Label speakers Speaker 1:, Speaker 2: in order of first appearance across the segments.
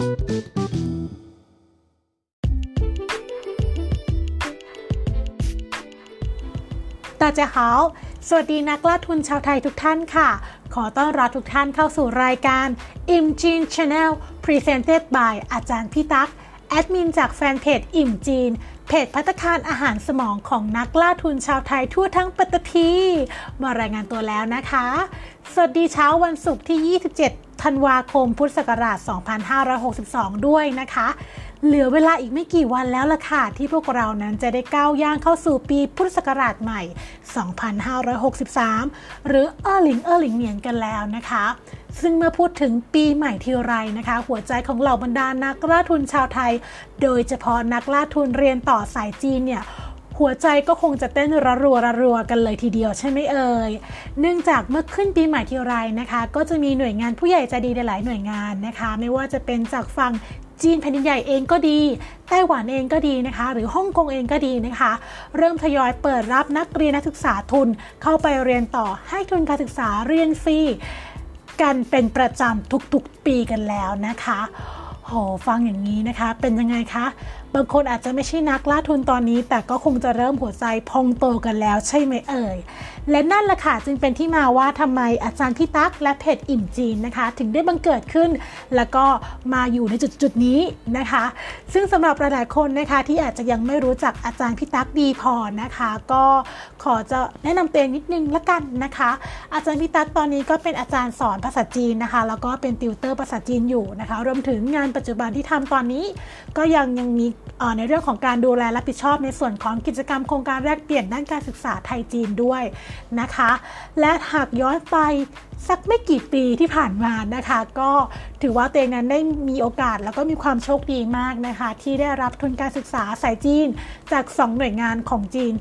Speaker 1: ตาเจ้าฮาสวัสดีนักล่าทุนชาวไทยทุกท่านค่ะ ขอต้อนรับทุกท่านเข้าสู่รายการ Im Jean Channel Presented by อาจารย์พี่ตั๊ก แอดมินจากแฟนเพจอิ่มจีน เพจพัตคารอาหารสมองของนักล่าทุนชาวไทยทั่วทั้งปัตตภีมารายงานตัวแล้วนะคะ สวัสดีเช้าวันศุกร์ที่ 27 ธันวาคมพุทธศักราช 2562 ด้วยนะคะ เหลือเวลาอีกไม่กี่วันแล้วล่ะค่ะ ที่พวกเรานั้นจะได้ก้าวย่างเข้าสู่ปีพุทธศักราชใหม่ 2563 หรือเออหลิงเออหลิงเหนียนกันแล้วนะคะ ซึ่งเมื่อพูดถึงปีใหม่ทีไรนะคะ หัวใจของเหล่าบรรดานักล่าทุนชาวไทย โดยเฉพาะนักล่าทุนเรียนต่อสายจีนเนี่ย หัวใจก็คงจะเต้นระรัวระรัวกันเลยทีเดียวใช่ไหมเอ่ย เนื่องจากเมื่อขึ้นปีใหม่ทีไรนะคะ ก็จะมีหน่วยงานผู้ใหญ่ใจดีหลายๆหน่วยงานนะคะ ไม่ว่าจะเป็นจากฝั่งจีนแผ่นดินใหญ่เองก็ดี ไต้หวันเองก็ดีนะคะ หรือฮ่องกงเองก็ดีนะคะ เริ่มทยอยเปิดรับนักเรียนนักศึกษาทุน เข้าไปเรียนต่อให้ทุนการศึกษาเรียนฟรีกันเป็นประจำทุกๆปีกันแล้วนะคะ โหฟังอย่างนี้นะคะ เป็นยังไงคะ บางคนอาจจะไม่ใช่นักล่าทุนตอนนี้ แต่ก็คงจะเริ่มหัวใจพองโตกันแล้วใช่ไหมเอ่ย และนั่นแหละค่ะจึงเป็นที่มาว่าทำไมอาจารย์พี่ตั๊กและเพจอิ่มจีนนะคะ ถึงได้บังเกิดขึ้น แล้วก็มาอยู่ในจุดจุดนี้นะคะ ซึ่งสำหรับหลายๆคนนะคะที่อาจจะยังไม่รู้จักอาจารย์พี่ตั๊กดีพอนะคะ ก็ขอจะแนะนำตัวเองนิดนึงละกันนะคะ อาจารย์พี่ตั๊กตอนนี้ก็เป็นอาจารย์สอนภาษาจีนนะคะ แล้วก็เป็นติวเตอร์ภาษาจีนอยู่นะคะ รวมถึงงานปจจุบันที่ทำตอนนี้ ก็ยังยังมีในเรื่องของการดูแลรับผิดชอบในส่วนของกิจกรรมโครงการแลกเปลี่ยนด้านการศึกษาไทยจีนด้วยนะคะ และหากย้อนไปสักไม่กี่ปีที่ผ่านมานะคะ ก็ถือว่าตัวเองนั้นได้มีโอกาสแล้วก็มีความโชคดีมากนะคะ ที่ได้รับทุนการศึกษาสายจีนจาก 2 หน่วยงานของจีน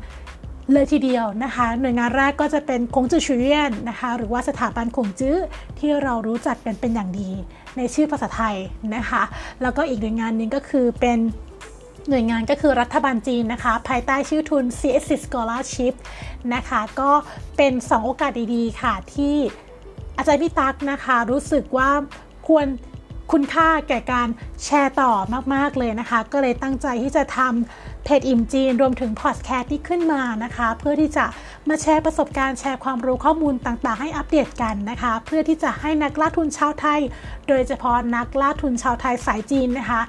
Speaker 1: เลยทีเดียวนะคะ หน่วยงานแรกก็จะเป็นคงจื้อชูเยียนนะคะ หรือว่าสถาบันคงจื้อที่เรารู้จักกันเป็นอย่างดี ในชื่อภาษาไทยนะคะ แล้วก็อีกหน่วยงานหนึ่งก็คือเป็นหน่วยงานก็คือรัฐบาลจีนนะคะ ภายใต้ชื่อทุน CSC Scholarship นะคะ ก็เป็น 2 โอกาสดีๆ ค่ะ ที่อาจารย์พี่ตั๊กนะคะ รู้สึกว่าควร คุณค่าแก่การแชร์ต่อมาก ๆ เลยนะคะ ก็เลยตั้งใจที่จะทำเพจอิ่มจีน รวมถึงพอดแคสต์ที่ขึ้นมานะคะ เพื่อที่จะมาแชร์ประสบการณ์แชร์ความรู้ข้อมูลต่างๆ ให้อัปเดตกันนะคะ เพื่อที่จะให้นักล่าทุนชาวไทย โดยเฉพาะนักล่าทุนชาวไทยสายจีนนะคะ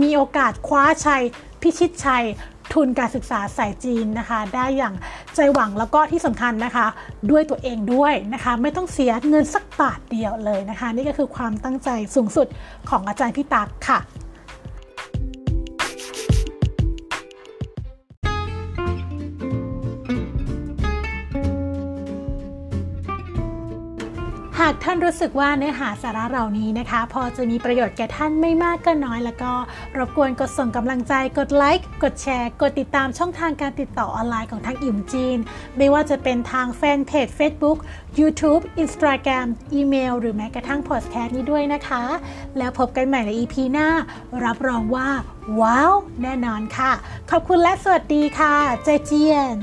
Speaker 1: มีโอกาสคว้าชัยพิชิตชัย ทุนการศึกษาสายจีนนะคะ ได้อย่างใจหวังแล้วก็ที่สำคัญนะคะ ด้วยตัวเองด้วยนะคะ ไม่ต้องเสียเงินสักบาทเดียวเลยนะคะ นี่ก็คือความตั้งใจสูงสุดของอาจารย์พี่ตักค่ะ หากท่านรู้สึกว่าเนื้อหาสาระเหล่านี้นะคะ พอจะมีประโยชน์แก่ท่านไม่มากก็น้อย แล้วก็รบกวนกดส่งกำลังใจ กดไลค์ กดแชร์ กดติดตามช่องทางการติดต่อออนไลน์ของทางอิ่มจีน ไม่ว่าจะเป็นทางแฟนเพจ Facebook YouTube Instagram อีเมล หรือแม้กระทั่งพอดแคสต์นี้ด้วยนะคะ แล้วพบกันใหม่ใน EP หน้า รับรองว่า ว้าว แน่นอนค่ะ ขอบคุณและสวัสดีค่ะ เจเจียน